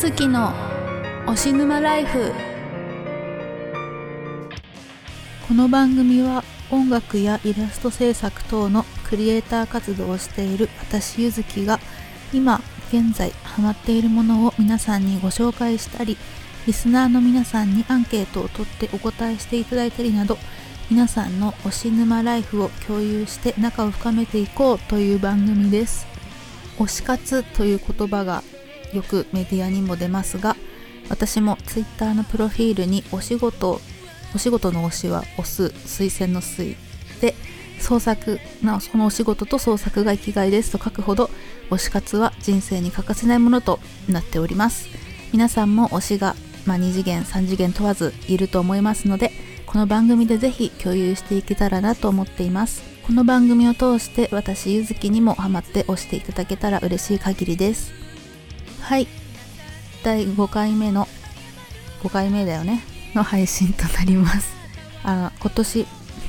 ゆずきの推し沼ライフ。この番組は音楽やイラスト制作等のクリエイター活動をしている私ゆずきが今現在ハマっているものを皆さんにご紹介したりリスナーの皆さんにアンケートを取ってお答えしていただいたりなど皆さんの推し沼ライフを共有して仲を深めていこうという番組です。推し活という言葉がよくメディアにも出ますが私も Twitter のプロフィールにお仕事お仕事の推しは推す推薦の推で創作なそのお仕事と創作が生きがいですと書くほど推し活は人生に欠かせないものとなっております。皆さんも推しが、まあ、2次元3次元問わずいると思いますのでこの番組でぜひ共有していけたらなと思っています。この番組を通して私ゆずきにもハマって推していただけたら嬉しい限りです。はい。第5回目の5回目だよね。の配信となります。あ今年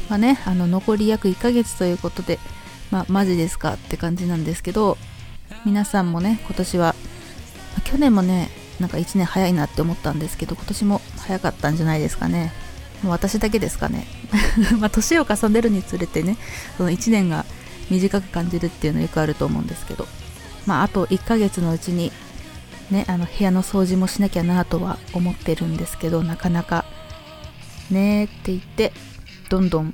はねあの残り約1ヶ月ということでまあマジですかって感じなんですけど皆さんもね今年は去年もねなんか1年早いなって思ったんですけど今年も早かったんじゃないですかね。もう私だけですかね。ま年を重ねるにつれてねその1年が短く感じるっていうのよくあると思うんですけどまああと1ヶ月のうちにねあの部屋の掃除もしなきゃなとは思ってるんですけどなかなかねって言ってどんどん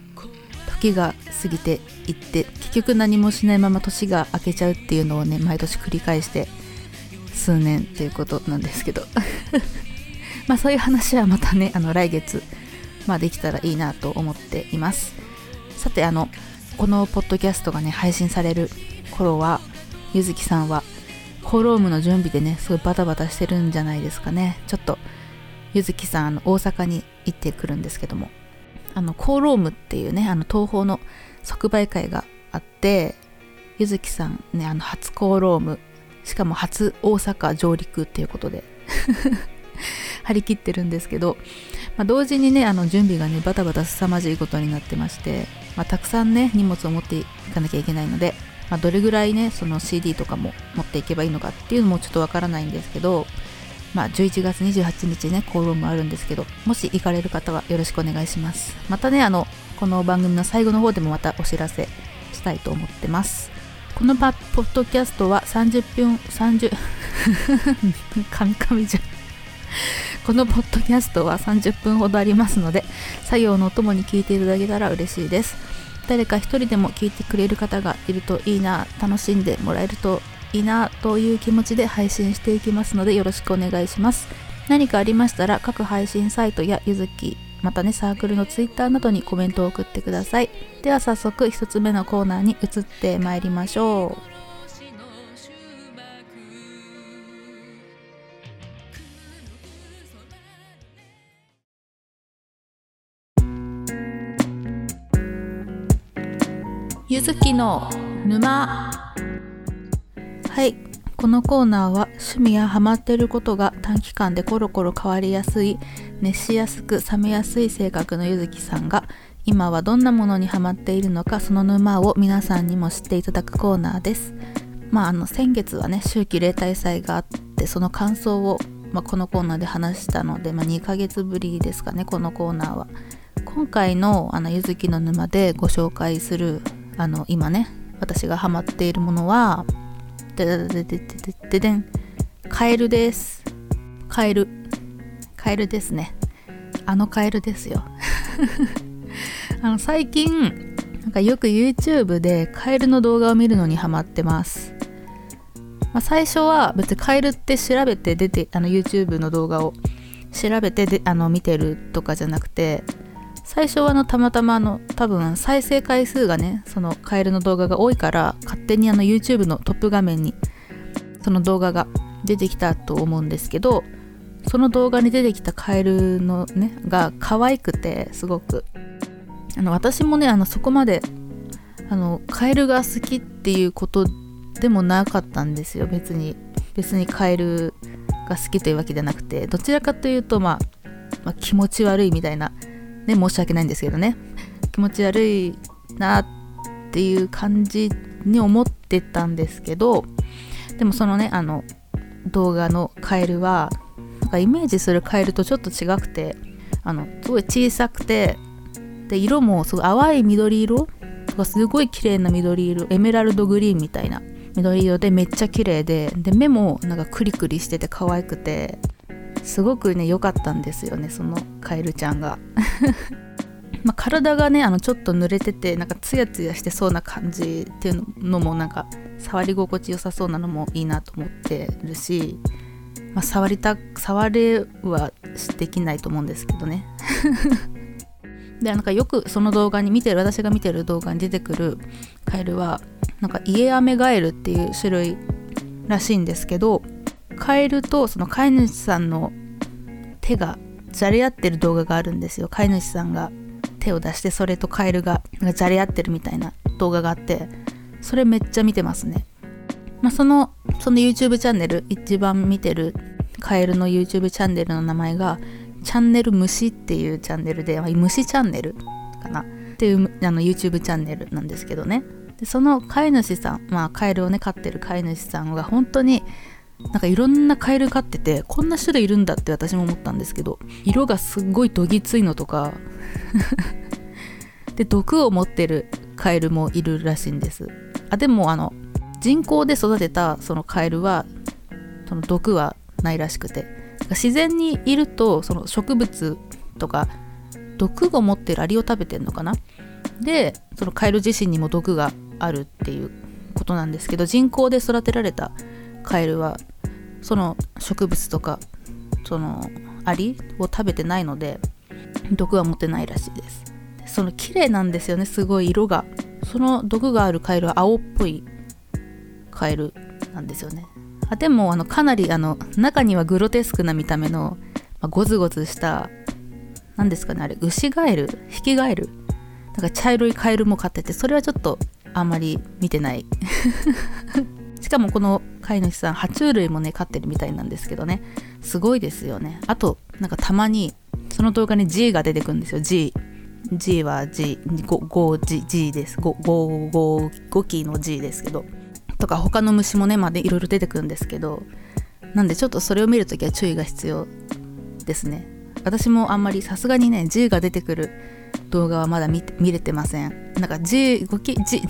時が過ぎていって結局何もしないまま年が明けちゃうっていうのをね毎年繰り返して数年っていうことなんですけど。まあそういう話はまたねあの来月まあできたらいいなと思っています。さてあのこのポッドキャストがね配信される頃はゆずきさんはコロームの準備でねすごいバタバタしてるんじゃないですかね。ちょっとゆずきさんあの大阪に行ってくるんですけども。あのコーロームっていうねあの東宝の即売会があってゆずきさんねあの初コーローム。しかも初大阪上陸っていうことで。張り切ってるんですけど、まあ、同時にねあの準備がねバタバタ凄まじいことになってまして、まあ、たくさんね荷物を持っていかなきゃいけないので。まあ、どれぐらいねその CD とかも持っていけばいいのかっていうのもちょっとわからないんですけど、まあ、11月28日ねコールームあるんですけどもし行かれる方はよろしくお願いします。またねあのこの番組の最後の方でもまたお知らせしたいと思ってます。このポッドキャストは30分30 カミカミじゃん。このポッドキャストは30分ほどありますので作業のお供に聞いていただけたら嬉しいです。誰か一人でも聞いてくれる方がいるといいな楽しんでもらえるといいなという気持ちで配信していきますのでよろしくお願いします。何かありましたら各配信サイトやゆずきまたねサークルのツイッターなどにコメントを送ってください。では早速1つ目のコーナーに移ってまいりましょう。ゆずきの沼。はい。このコーナーは趣味やハマってることが短期間でコロコロ変わりやすい熱しやすく冷めやすい性格のゆずきさんが今はどんなものにハマっているのかその沼を皆さんにも知っていただくコーナーです。まああの先月はね秋季例大祭があってその感想を、まあ、このコーナーで話したので、まあ、2ヶ月ぶりですかねこのコーナーは。今回のあのゆずきの沼でご紹介するあの今ね私がハマっているものはでででででででんカエルですカエルカエルですねあのカエルですよあの最近なんかよく YouTube でカエルの動画を見るのにハマってます、まあ、最初は別にカエルって調べて出てあの YouTube の動画を調べてであの見てるとかじゃなくて最初はあのたまたまあの多分再生回数がねそのカエルの動画が多いから勝手にあの YouTube のトップ画面にその動画が出てきたと思うんですけどその動画に出てきたカエルのねが可愛くてすごく。あの私もねあのそこまであのカエルが好きっていうことでもなかったんですよ。別に別にカエルが好きというわけじゃなくてどちらかというと、まあ、まあ気持ち悪いみたいなね申し訳ないんですけどね。気持ち悪いなっていう感じに思ってたんですけどでもそのねあの動画のカエルはなんかイメージするカエルとちょっと違くてあのすごい小さくてで色もすごい淡い緑色とかすごい綺麗な緑色エメラルドグリーンみたいな緑色でめっちゃ綺麗でで目もなんかクリクリしてて可愛くてすごくね良かったんですよねそのカエルちゃんが。ま、体がねあのちょっと濡れててなんかツヤツヤしてそうな感じっていうのもなんか触り心地よさそうなのもいいなと思ってるし、まあ、触りた触れはできないと思うんですけどね。でなんかよくその動画に見てる私が見てる動画に出てくるカエルはなんかイエアメガエルっていう種類らしいんですけどカエルとその飼い主さんの手がじゃれ合ってる動画があるんですよ。飼い主さんが手を出してそれとカエルがじゃれ合ってるみたいな動画があってそれめっちゃ見てますね、まあ、そのその YouTube チャンネル一番見てるカエルの YouTube チャンネルの名前がチャンネル虫っていうチャンネルで、まあ、虫チャンネルかな？っていうあの YouTube チャンネルなんですけどね。でその飼い主さんまあカエルをね飼ってる飼い主さんが本当になんかいろんなカエル飼っててこんな種類いるんだって私も思ったんですけど色がすっごいどぎついのとか で毒を持ってるカエルもいるらしいんです。あでもあの人工で育てたそのカエルはその毒はないらしくて自然にいるとその植物とか毒を持ってるアリを食べてんのかな？でそのカエル自身にも毒があるっていうことなんですけど人工で育てられたカエルはその植物とかそのアリを食べてないので毒は持てないらしいです。その綺麗なんですよねすごい色が。その毒があるカエルは青っぽいカエルなんですよね。あでもあのかなりあの中にはグロテスクな見た目の、まあ、ゴツゴツした何ですかねあれウシガエル？ヒキガエル？なんか茶色いカエルも飼っててそれはちょっとあんまり見てない。しかもこの飼い主さん爬虫類もね飼ってるみたいなんですけどね。すごいですよね。あとなんかたまにその動画に G が出てくるんですよ。G G は G 5 G, G です。5 5 5 5キの G ですけど。とか他の虫もねまでいろいろ出てくるんですけど。なんでちょっとそれを見るときは注意が必要ですね。私もあんまりさすがにね G が出てくる動画はまだ見れてません。なんか G 5キ G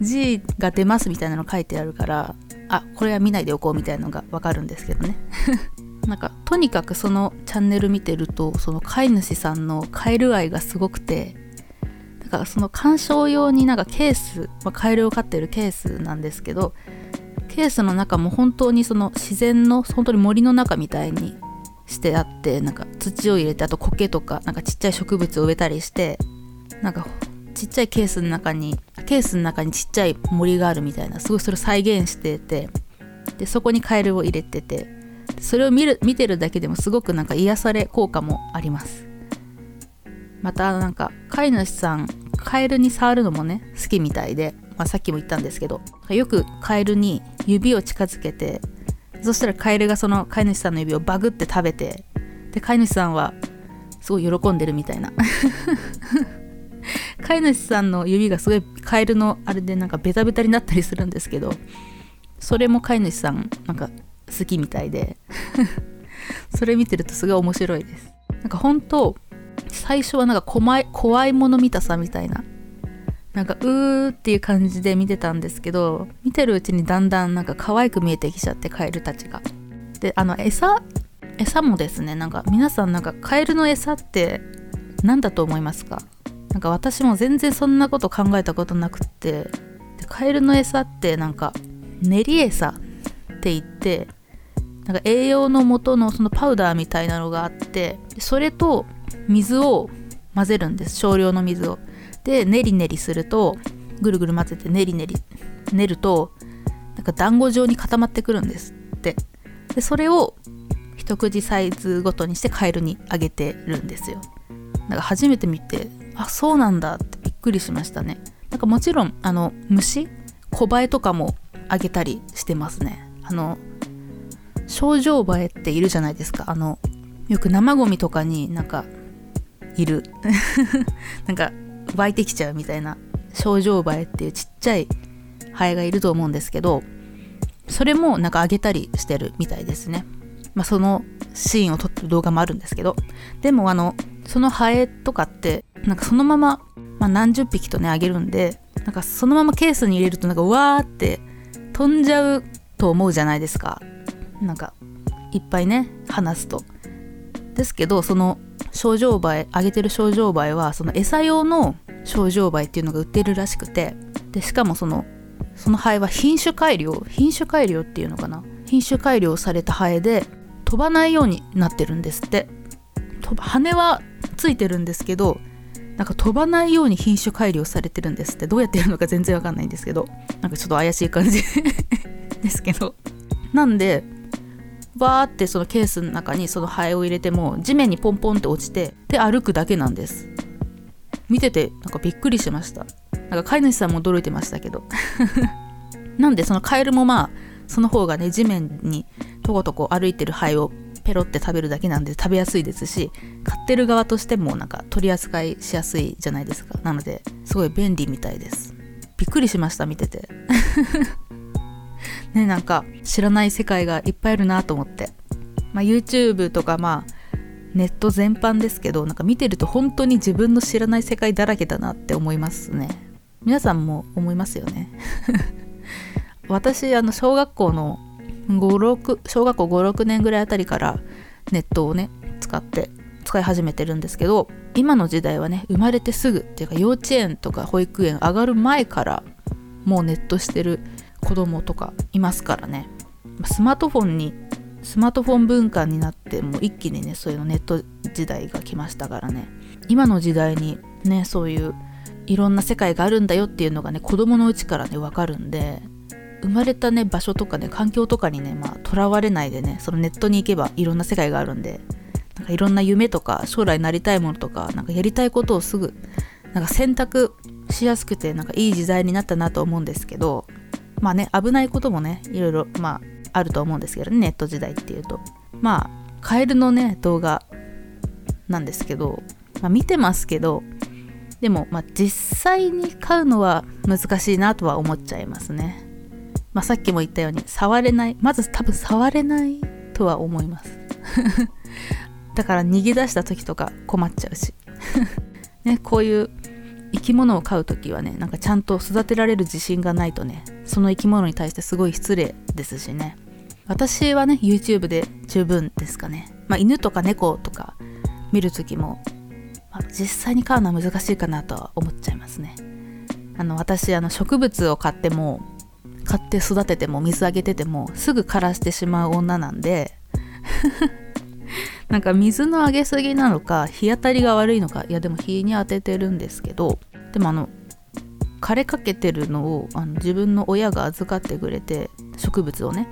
G が出ますみたいなの書いてあるからあこれは見ないでおこうみたいなのがわかるんですけどね。なんかとにかくそのチャンネル見てるとその飼い主さんのカエル愛がすごくてだからその鑑賞用になんかケース、まあ、カエルを飼ってるケースなんですけどケースの中も本当にその自然の本当に森の中みたいにしてあってなんか土を入れてあと苔とかなんかちっちゃい植物を植えたりしてなんかちっちゃいケースの中にケースの中にちっちゃい森があるみたいなすごいそれを再現しててでそこにカエルを入れててそれを見る見てるだけでもすごくなんか癒され効果もあります。またなんか飼い主さんカエルに触るのもね好きみたいで、まあ、さっきも言ったんですけどよくカエルに指を近づけてそしたらカエルがその飼い主さんの指をバグって食べてで飼い主さんはすごい喜んでるみたいな。飼い主さんの指がすごいカエルのあれでなんかベタベタになったりするんですけどそれも飼い主さんなんか好きみたいで それ見てるとすごい面白いです。なんか本当最初はなんか怖い怖いもの見たさみたいななんかうーっていう感じで見てたんですけど見てるうちにだんだんなんか可愛く見えてきちゃってカエルたちが。であの餌餌もですねなんか皆さんなんかカエルの餌って何だと思いますか？なんか私も全然そんなこと考えたことなくって。でカエルの餌ってなんか練り餌って言ってなんか栄養の元のそのパウダーみたいなのがあってそれと水を混ぜるんです。少量の水を。で練り練りするとぐるぐる混ぜて練り練り練るとなんか団子状に固まってくるんですって。でそれを一口サイズごとにしてカエルにあげてるんですよ。なんか初めて見てあそうなんだ。ってびっくりしましたね。なんかもちろんあの虫？小バエとかもあげたりしてますね。あの症状バエっているじゃないですか。あのよく生ゴミとかになんかいる。なんか湧いてきちゃうみたいな症状バエっていうちっちゃいハエがいると思うんですけどそれもなんか上げたりしてるみたいですね。まあ、そのシーンを撮ってる動画もあるんですけどでもあのそのハエとかってなんかそのまま、まあ、何十匹とねあげるんでなんかそのままケースに入れるとなんかわーって飛んじゃうと思うじゃないですか。なんかいっぱいね話すと。ですけどその症状梅あげてる症状梅はその餌用の症状梅っていうのが売ってるらしくてでしかもそのそのハエは品種改良品種改良っていうのかな。品種改良されたハエで飛ばないようになってるんですって。羽はついてるんですけどなんか飛ばないように品種改良されてるんですって。どうやってやるのか全然わかんないんですけど。なんかちょっと怪しい感じ。ですけど。なんでバーってそのケースの中にそのハエを入れても地面にポンポンって落ちてで歩くだけなんです。見ててなんかびっくりしました。なんか飼い主さんも驚いてましたけど。なんでそのカエルもまあその方がね地面にとことこ歩いてるハエをペロって食べるだけなんで食べやすいですし買ってる側としてもなんか取り扱いしやすいじゃないですか。なのですごい便利みたいです。びっくりしました見てて。ねなんか知らない世界がいっぱいあるなと思って、まあ、YouTube とかまあネット全般ですけどなんか見てると本当に自分の知らない世界だらけだなって思いますね。皆さんも思いますよね。私あの小学校の56小学校56年ぐらいあたりからネットをね使って使い始めてるんですけど今の時代はね生まれてすぐっていうか幼稚園とか保育園上がる前からもうネットしてる子供とかいますからね。スマートフォンにスマートフォン文化になってもう一気にねそういうのネット時代が来ましたからね。今の時代にねそういういろんな世界があるんだよっていうのがね子供のうちからね分かるんで生まれたね場所とかね環境とかにねまあとらわれないでねそのネットに行けばいろんな世界があるんでなんかいろんな夢とか将来なりたいものとかなんかやりたいことをすぐなんか選択しやすくてなんかいい時代になったなと思うんですけどまあね危ないこともねいろいろまああると思うんですけどねネット時代っていうと。まあカエルのね動画なんですけど、まあ、見てますけどでも、まあ、実際に飼うのは難しいなとは思っちゃいますね。まあ、さっきも言ったように触れないまず多分触れないとは思います。だから逃げ出した時とか困っちゃうし。ねこういう生き物を飼う時はねなんかちゃんと育てられる自信がないとねその生き物に対してすごい失礼ですしね。私はね YouTube で十分ですかね。まあ犬とか猫とか見る時も、まあ、実際に飼うのは難しいかなとは思っちゃいますね。あの私あの植物を買っても買って育てても水あげててもすぐ枯らしてしまう女なんで なんか水のあげすぎなのか日当たりが悪いのかいやでも日に当ててるんですけどでもあの枯れかけてるのをあの自分の親が預かってくれて植物をね。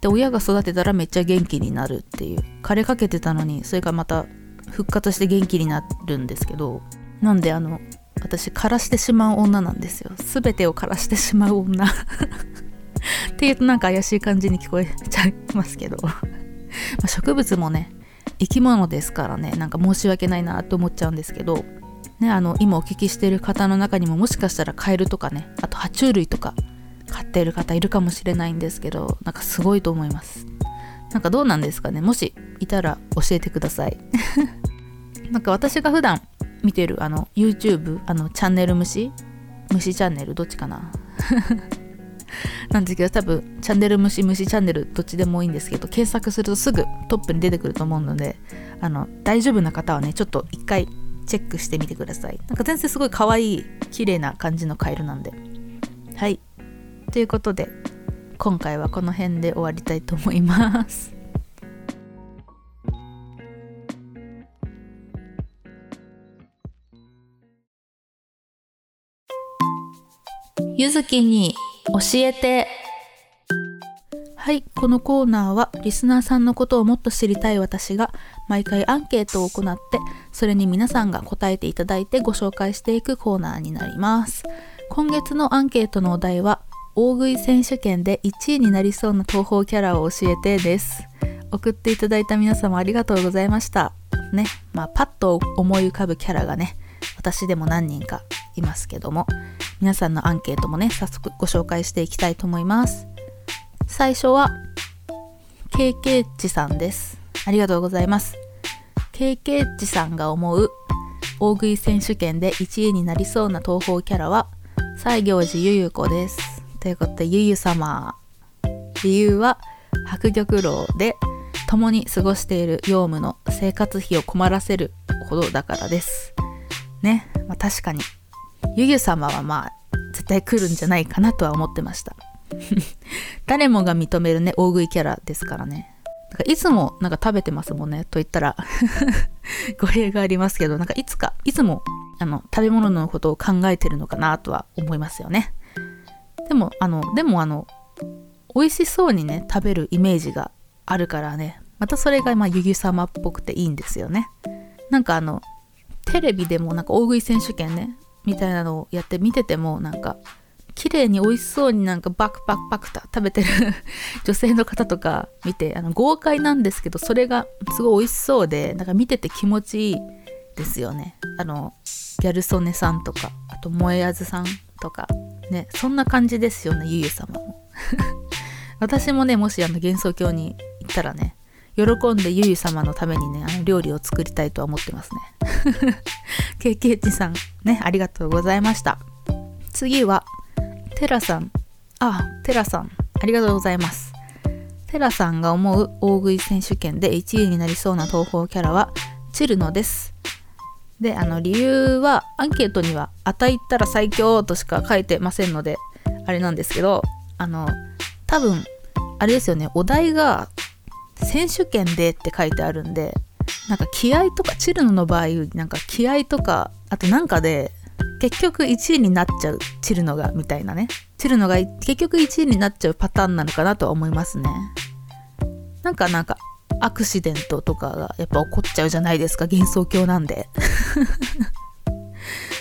で親が育てたらめっちゃ元気になるっていう枯れかけてたのにそれがまた復活して元気になるんですけどなんであの私枯らしてしまう女なんですよ。全てを枯らしてしまう女。っていうとなんか怪しい感じに聞こえちゃいますけど。ま植物もね生き物ですからねなんか申し訳ないなと思っちゃうんですけど。ねあの今お聞きしてる方の中にももしかしたらカエルとかねあと爬虫類とか飼っている方いるかもしれないんですけどなんかすごいと思います。なんかどうなんですかね？もしいたら教えてください。なんか私が普段見てるあの YouTube あのチャンネル虫？虫チャンネル？どっちかな？なんですけど多分チャンネル虫虫チャンネルどっちでもいいんですけど検索するとすぐトップに出てくると思うのであの大丈夫な方はねちょっと一回チェックしてみてください。なんか全然すごい可愛い綺麗な感じのカエルなんで。はい。ということで今回はこの辺で終わりたいと思います。ゆずきに教えて。はいこのコーナーはリスナーさんのことをもっと知りたい私が毎回アンケートを行ってそれに皆さんが答えていただいてご紹介していくコーナーになります。今月のアンケートのお題は大食い選手権で1位になりそうな東方キャラを教えてです。送っていただいた皆様ありがとうございました。ねまあパッと思い浮かぶキャラがね私でも何人かいますけども。皆さんのアンケートもね早速ご紹介していきたいと思います。最初は KK 値さんです。ありがとうございます。KK 値さんが思う大食い選手権で1位になりそうな東方キャラは西行寺ゆゆ子です。ということでゆゆ様。理由は白玉楼で共に過ごしている養務の生活費を困らせるほどだからです。ね、まあ、確かに。ゆゆ様はまあ絶対来るんじゃないかなとは思ってました。誰もが認めるね大食いキャラですからね。だかいつもなんか食べてますもんねと言ったら。語弊がありますけどなんかいつかいつもあの食べ物のことを考えてるのかなとは思いますよね。でもあのでもあの美味しそうにね食べるイメージがあるからね。またそれがまあゆゆ様っぽくていいんですよね。なんかあのテレビでもなんか大食い選手権ねみたいなのをやって見ててもなんか綺麗に美味しそうになんかバクバクバクと食べてる女性の方とか見てあの豪快なんですけどそれがすごい美味しそうでなんか見てて気持ちいいですよね。あのギャル曽根さんとかあと萌えあずさんとかねそんな感じですよねゆゆ様も。私もねもしあの幻想郷に行ったらね喜んでゆゆ様のためにねあの料理を作りたいとは思ってますね。KK さんねありがとうございました。次はテラさん。あテラさんありがとうございます。テラさんが思う大食い選手権で1位になりそうな東方キャラはチルノです。であの理由はアンケートには「あたいったら最強」としか書いてませんのであれなんですけどあの多分あれですよねお題が選手権でって書いてあるんでなんか気合とかチルノの場合なんか気合とかあとなんかで結局1位になっちゃうチルノがみたいなね。チルノが結局1位になっちゃうパターンなのかなとは思いますね。なんかなんかアクシデントとかがやっぱ起こっちゃうじゃないですか幻想郷なんで。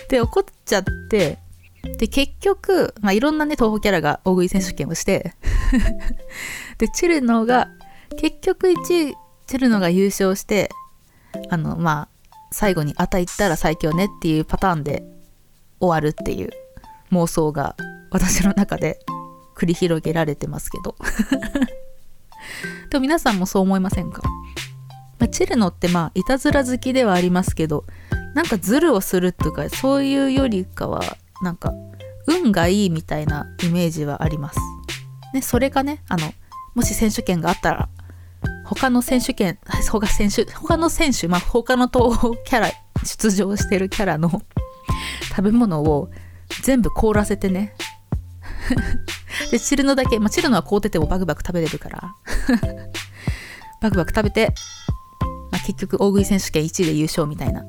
で起こっちゃってで結局、まあ、いろんなね東方キャラが大食い選手権をして でチルノが結局1位チェルノが優勝してあのまあ最後に「あたいったら最強ね」っていうパターンで終わるっていう妄想が私の中で繰り広げられてますけど でも皆さんもそう思いませんか、まあ、チルノってまあいたずら好きではありますけどなんかズルをするとかそういうよりかはなんか運がいいみたいなイメージはあります。ね、それがねあのもし選手権があったら他の選手権他選手他の選手まあ他の東方キャラ出場してるキャラの食べ物を全部凍らせてね。でチルノだけ、まあ、チルノは凍っててもバクバク食べれるから。バクバク食べて、まあ、結局大食い選手権1位で優勝みたいな。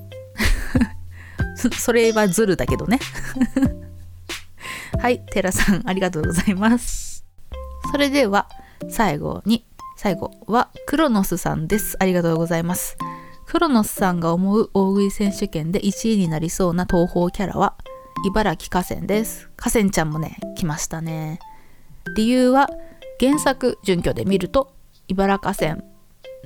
それはズルだけどね。はいテラさんありがとうございます。それでは最後に最後はクロノスさんですありがとうございますクロノスさんが思う大食い選手権で1位になりそうな東方キャラは茨城河川です。河川ちゃんもね、来ましたね。理由は原作準拠で見ると茨河川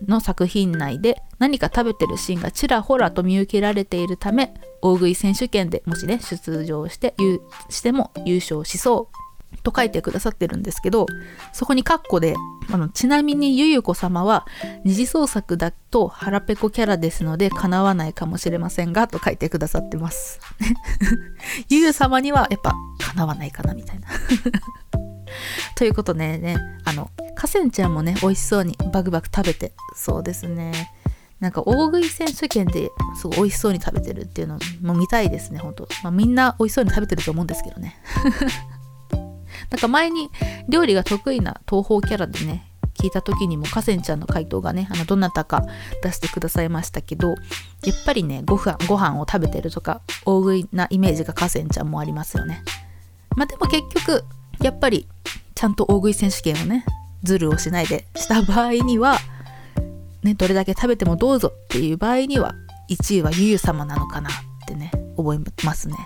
の作品内で何か食べてるシーンがちらほらと見受けられているため大食い選手権でもしね出場してしても優勝しそうと書いてくださってるんですけどそこにカッコであのちなみにゆゆこ様は二次創作だと腹ペコキャラですので叶わないかもしれませんがと書いてくださってます。ゆゆ様にはやっぱ叶わないかなみたいな。ということでねあの河川ちゃんもね美味しそうにバクバク食べてそうですね。なんか大食い選手権ですごい美味しそうに食べてるっていうのも見たいですね本当。まあみんな美味しそうに食べてると思うんですけどね。なんか前に料理が得意な東方キャラでね、聞いた時にも河川ちゃんの回答がね、あの、どなたか出してくださいましたけど、やっぱりね、ご飯、ご飯を食べてるとか、大食いなイメージが河川ちゃんもありますよね。まあでも結局、やっぱり、ちゃんと大食い選手権をね、ズルをしないでした場合には、ね、どれだけ食べてもどうぞっていう場合には、1位はゆゆ様なのかなってね、思いますね。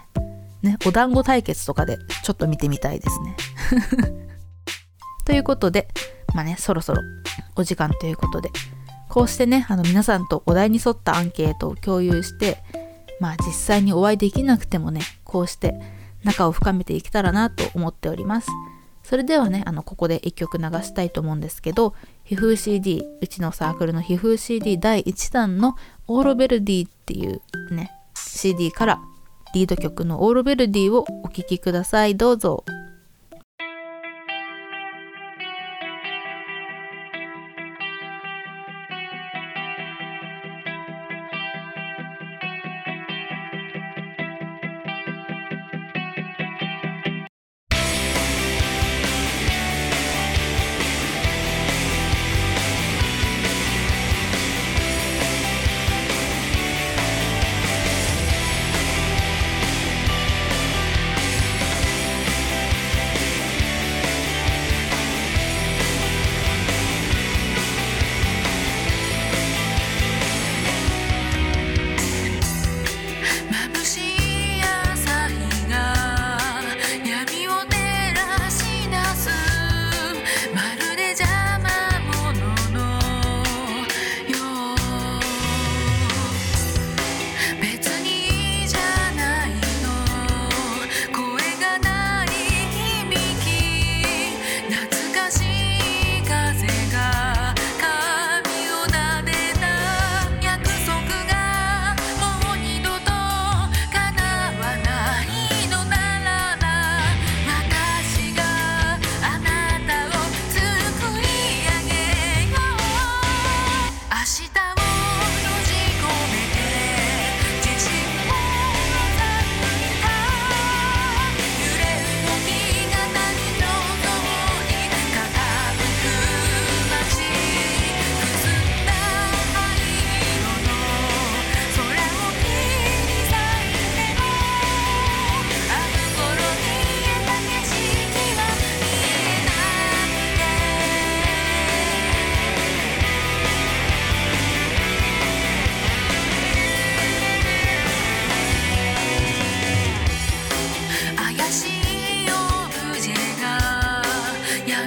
ね、お団子対決とかでちょっと見てみたいですね。ということで、まあね、そろそろお時間ということで、こうしてね、あの皆さんとお題に沿ったアンケートを共有して、まあ実際にお会いできなくてもね、こうして仲を深めていけたらなと思っております。それではねあのここで1曲流したいと思うんですけど皮膚 CD うちのサークルの皮膚 CD 第1弾のオーロベルディっていうね CD からリード曲のオールベルディをお聴きください。どうぞ。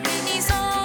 はい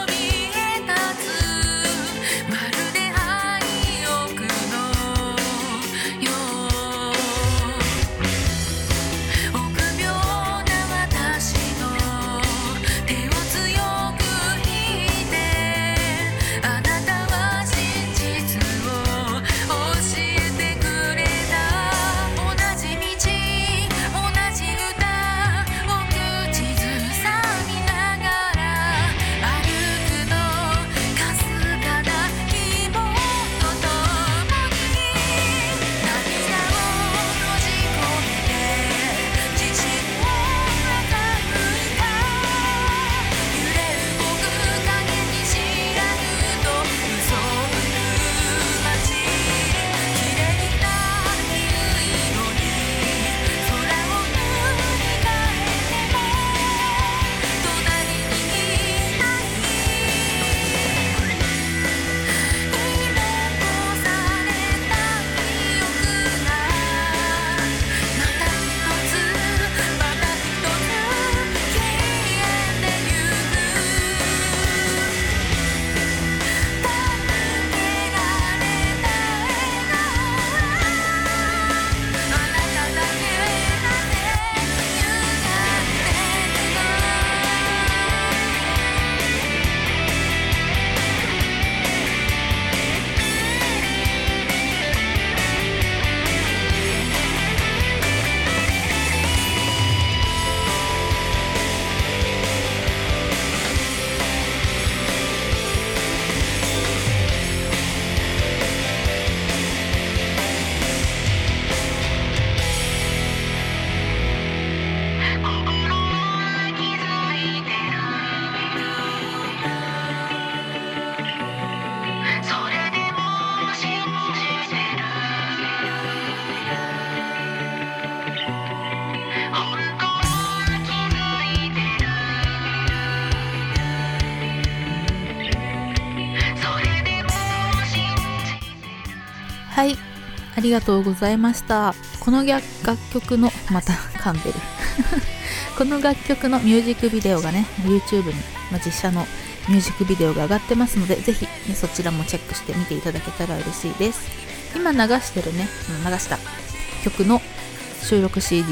りがとうございました。この楽曲のまた噛んでる。この楽曲のミュージックビデオがね YouTube に、まあ、実写のミュージックビデオが上がってますのでぜひ、ね、そちらもチェックして見ていただけたら嬉しいです。今流してるね流した曲の収録 CD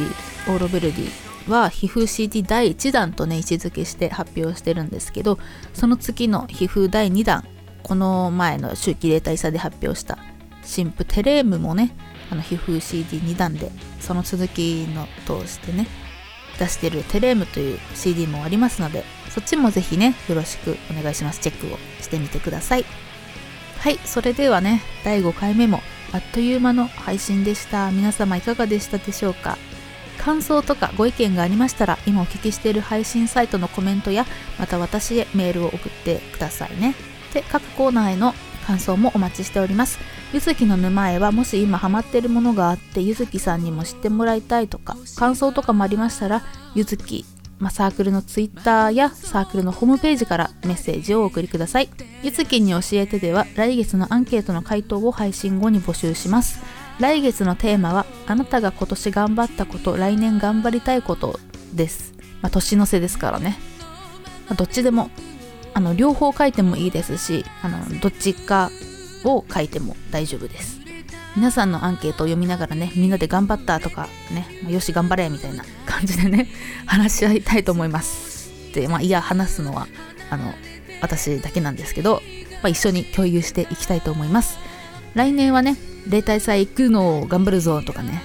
オーロベルディは皮膚 CD 第1弾とね位置づけして発表してるんですけどその次の皮膚第2弾この前の周期例大差で発表した新婦テレームもねあの皮膚 CD2 弾でその続きの通してね出してるテレームという CD もありますのでそっちもぜひねよろしくお願いします。チェックをしてみてください。はいそれではね第5回目もあっという間の配信でした。皆様いかがでしたでしょうか？感想とかご意見がありましたら今お聞きしている配信サイトのコメントやまた私へメールを送ってくださいね。で各コーナーへの感想もお待ちしておりますゆずきの沼へはもし今ハマってるものがあってゆずきさんにも知ってもらいたいとか感想とかもありましたらゆずきまあ、サークルのツイッターやサークルのホームページからメッセージをお送りください。ゆつきに教えてでは来月のアンケートの回答を配信後に募集します。来月のテーマはあなたが今年頑張ったこと来年頑張りたいことです。まあ、年の瀬ですからね。まあ、どっちでもあの両方書いてもいいですしあのどっちかを書いても大丈夫です。皆さんのアンケートを読みながらねみんなで頑張ったとかね、よし頑張れみたいな感じでね 話し合いたいと思います。でまあいや話すのはあの私だけなんですけど、まあ、一緒に共有していきたいと思います。来年はね例大祭行くのを頑張るぞとかね。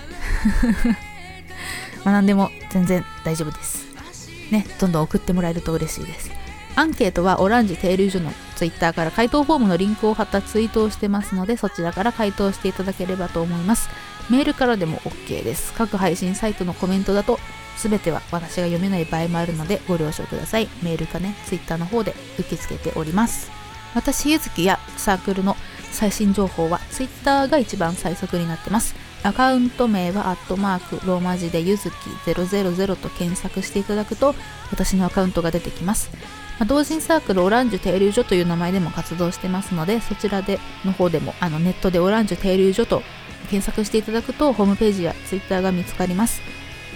まあ何でも全然大丈夫です。ねどんどん送ってもらえると嬉しいです。アンケートはオランジ停留所のツイッターから回答フォームのリンクを貼ったツイートをしてますのでそちらから回答していただければと思います。メールからでも OK です。各配信サイトのコメントだと全ては私が読めない場合もあるのでご了承ください。メールかねツイッターの方で受け付けております。私ゆずきやサークルの最新情報はツイッターが一番最速になってます。アカウント名はアットマークローマ字でゆずき000と検索していただくと私のアカウントが出てきます。まあ、同人サークルオランジュ停留所という名前でも活動してますのでそちらでの方でもあのネットでオランジュ停留所と検索していただくとホームページやツイッターが見つかります。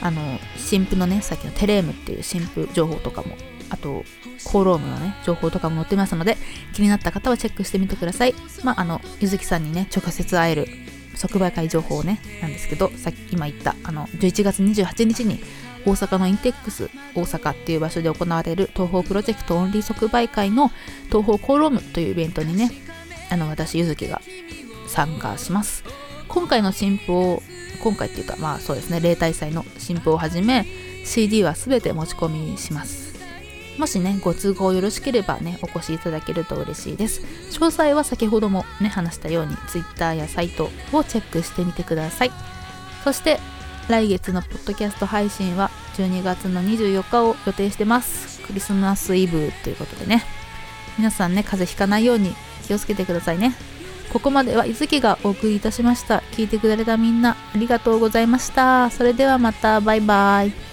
あの新婦のねさっきのテレームっていう新婦情報とかもあとコーロームのね情報とかも載ってますので気になった方はチェックしてみてください。まああのゆずきさんにね直接会える即売会情報ねなんですけどさっき今言ったあの11月28日に大阪のインテックス大阪っていう場所で行われる東方プロジェクトオンリー即売会の東方コーロームというイベントにねあの私ゆずきが参加します。今回の新婦を今回っていうかまあそうですね例大祭の新婦をはじめ CD は全て持ち込みします。もしねご都合よろしければねお越しいただけると嬉しいです。詳細は先ほどもね話したように Twitter やサイトをチェックしてみてください。そして来月のポッドキャスト配信は12月の24日を予定してます。クリスマスイブということでね。皆さんね風邪ひかないように気をつけてくださいね。ここまでは伊月がお送りいたしました。聞いてくれたみんなありがとうございました。それではまた。バイバイ。